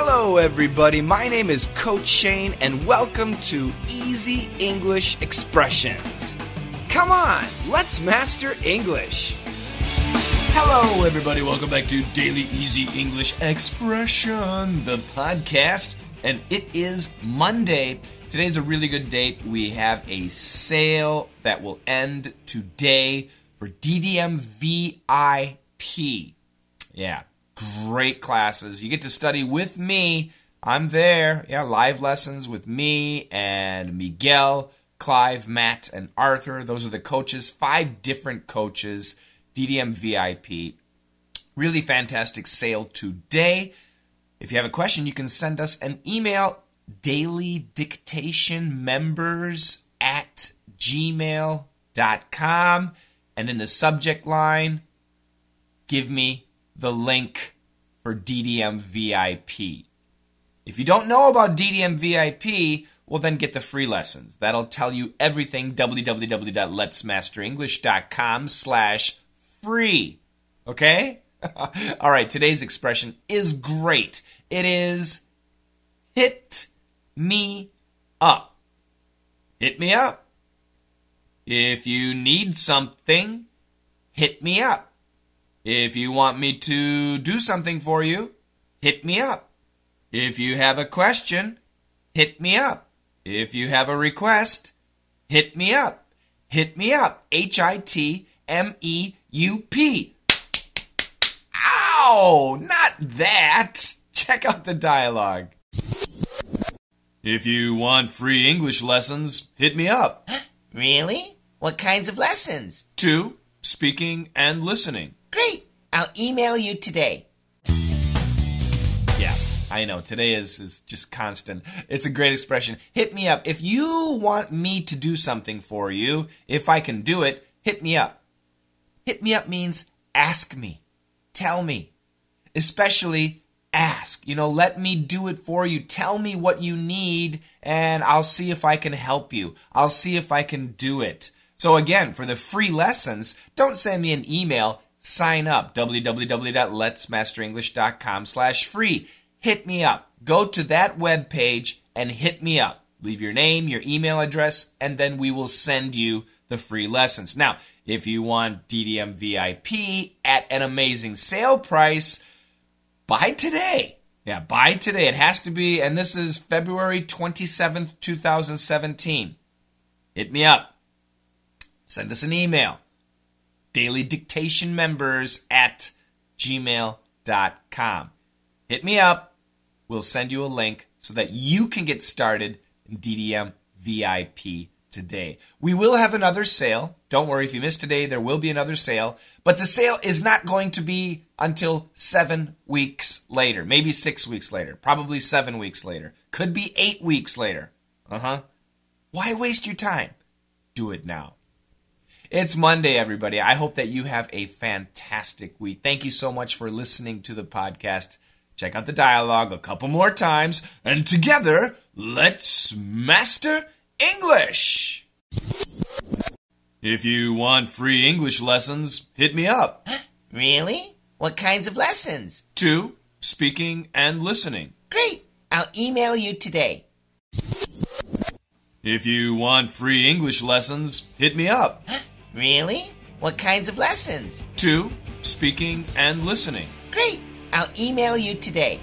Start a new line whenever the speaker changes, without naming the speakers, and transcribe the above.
Hello, everybody. My name is Coach Shane, and welcome to Easy English Expressions. Come on, let's master English.
Hello, everybody. Welcome back to Daily Easy English Expression, the podcast. And it is Monday. Today's a really good date. We have a sale that will end today for DDM VIP. Yeah, great classes. You get to study with me. I'm there. Yeah, live lessons with me and Miguel, Clive, Matt, and Arthur. Those are the coaches. Five different coaches. DDM VIP. Really fantastic sale today. If you have a question, you can send us an email daily dictation members at gmail.com. And in the subject line, give me the link for DDM VIP. If you don't know about DDM VIP, well, then get the free lessons. That'll tell you everything. www.letsmasterenglish.com slash free. Okay? All right, today's expression is great. It is hit me up. Hit me up. If you need something, hit me up. If you want me to do something for you, hit me up. If you have a question, hit me up. If you have a request, hit me up. Hit me up. H I T M E U P. Ow! Not that! Check out the dialogue. If you want free English lessons, hit me up.
Really? What kinds of lessons?
Two, speaking and listening.
Great. I'll email you today.
Yeah, I know. Today is, is just constant. It's a great expression. Hit me up. If you want me to do something for you, if I can do it, hit me up. Hit me up means ask me, tell me, especially ask. You know, let me do it for you. Tell me what you need, and I'll see if I can help you. I'll see if I can do it. So again, for the free lessons, don't send me an email. Sign up www.letsmasterenglish.com slash free. Hit me up. Go to that web page and hit me up. Leave your name, your email address, and then we will send you the free lessons. Now, if you want DDM VIP at an amazing sale price, buy today. Yeah, buy today. It has to be, and this is February 27th, 2017. Hit me up. Send us an email. Daily Dictation members at gmail.com. Hit me up. We'll send you a link so that you can get started in DDM VIP today. We will have another sale. Don't worry if you missed today, there will be another sale. But the sale is not going to be until seven weeks later, maybe six weeks later, probably seven weeks later, could be eight weeks later. Uh huh. Why waste your time? Do it now. It's Monday, everybody. I hope that you have a fantastic week. Thank you so much for listening to the podcast. Check out the dialogue a couple more times, and together, let's master English. If you want free English lessons, hit me up.
Really? What kinds of lessons?
Two, speaking and listening.
Great. I'll email you today.
If you want free English lessons, hit me up.
Really? What kinds of lessons?
Two, speaking and listening.
Great. I'll email you today.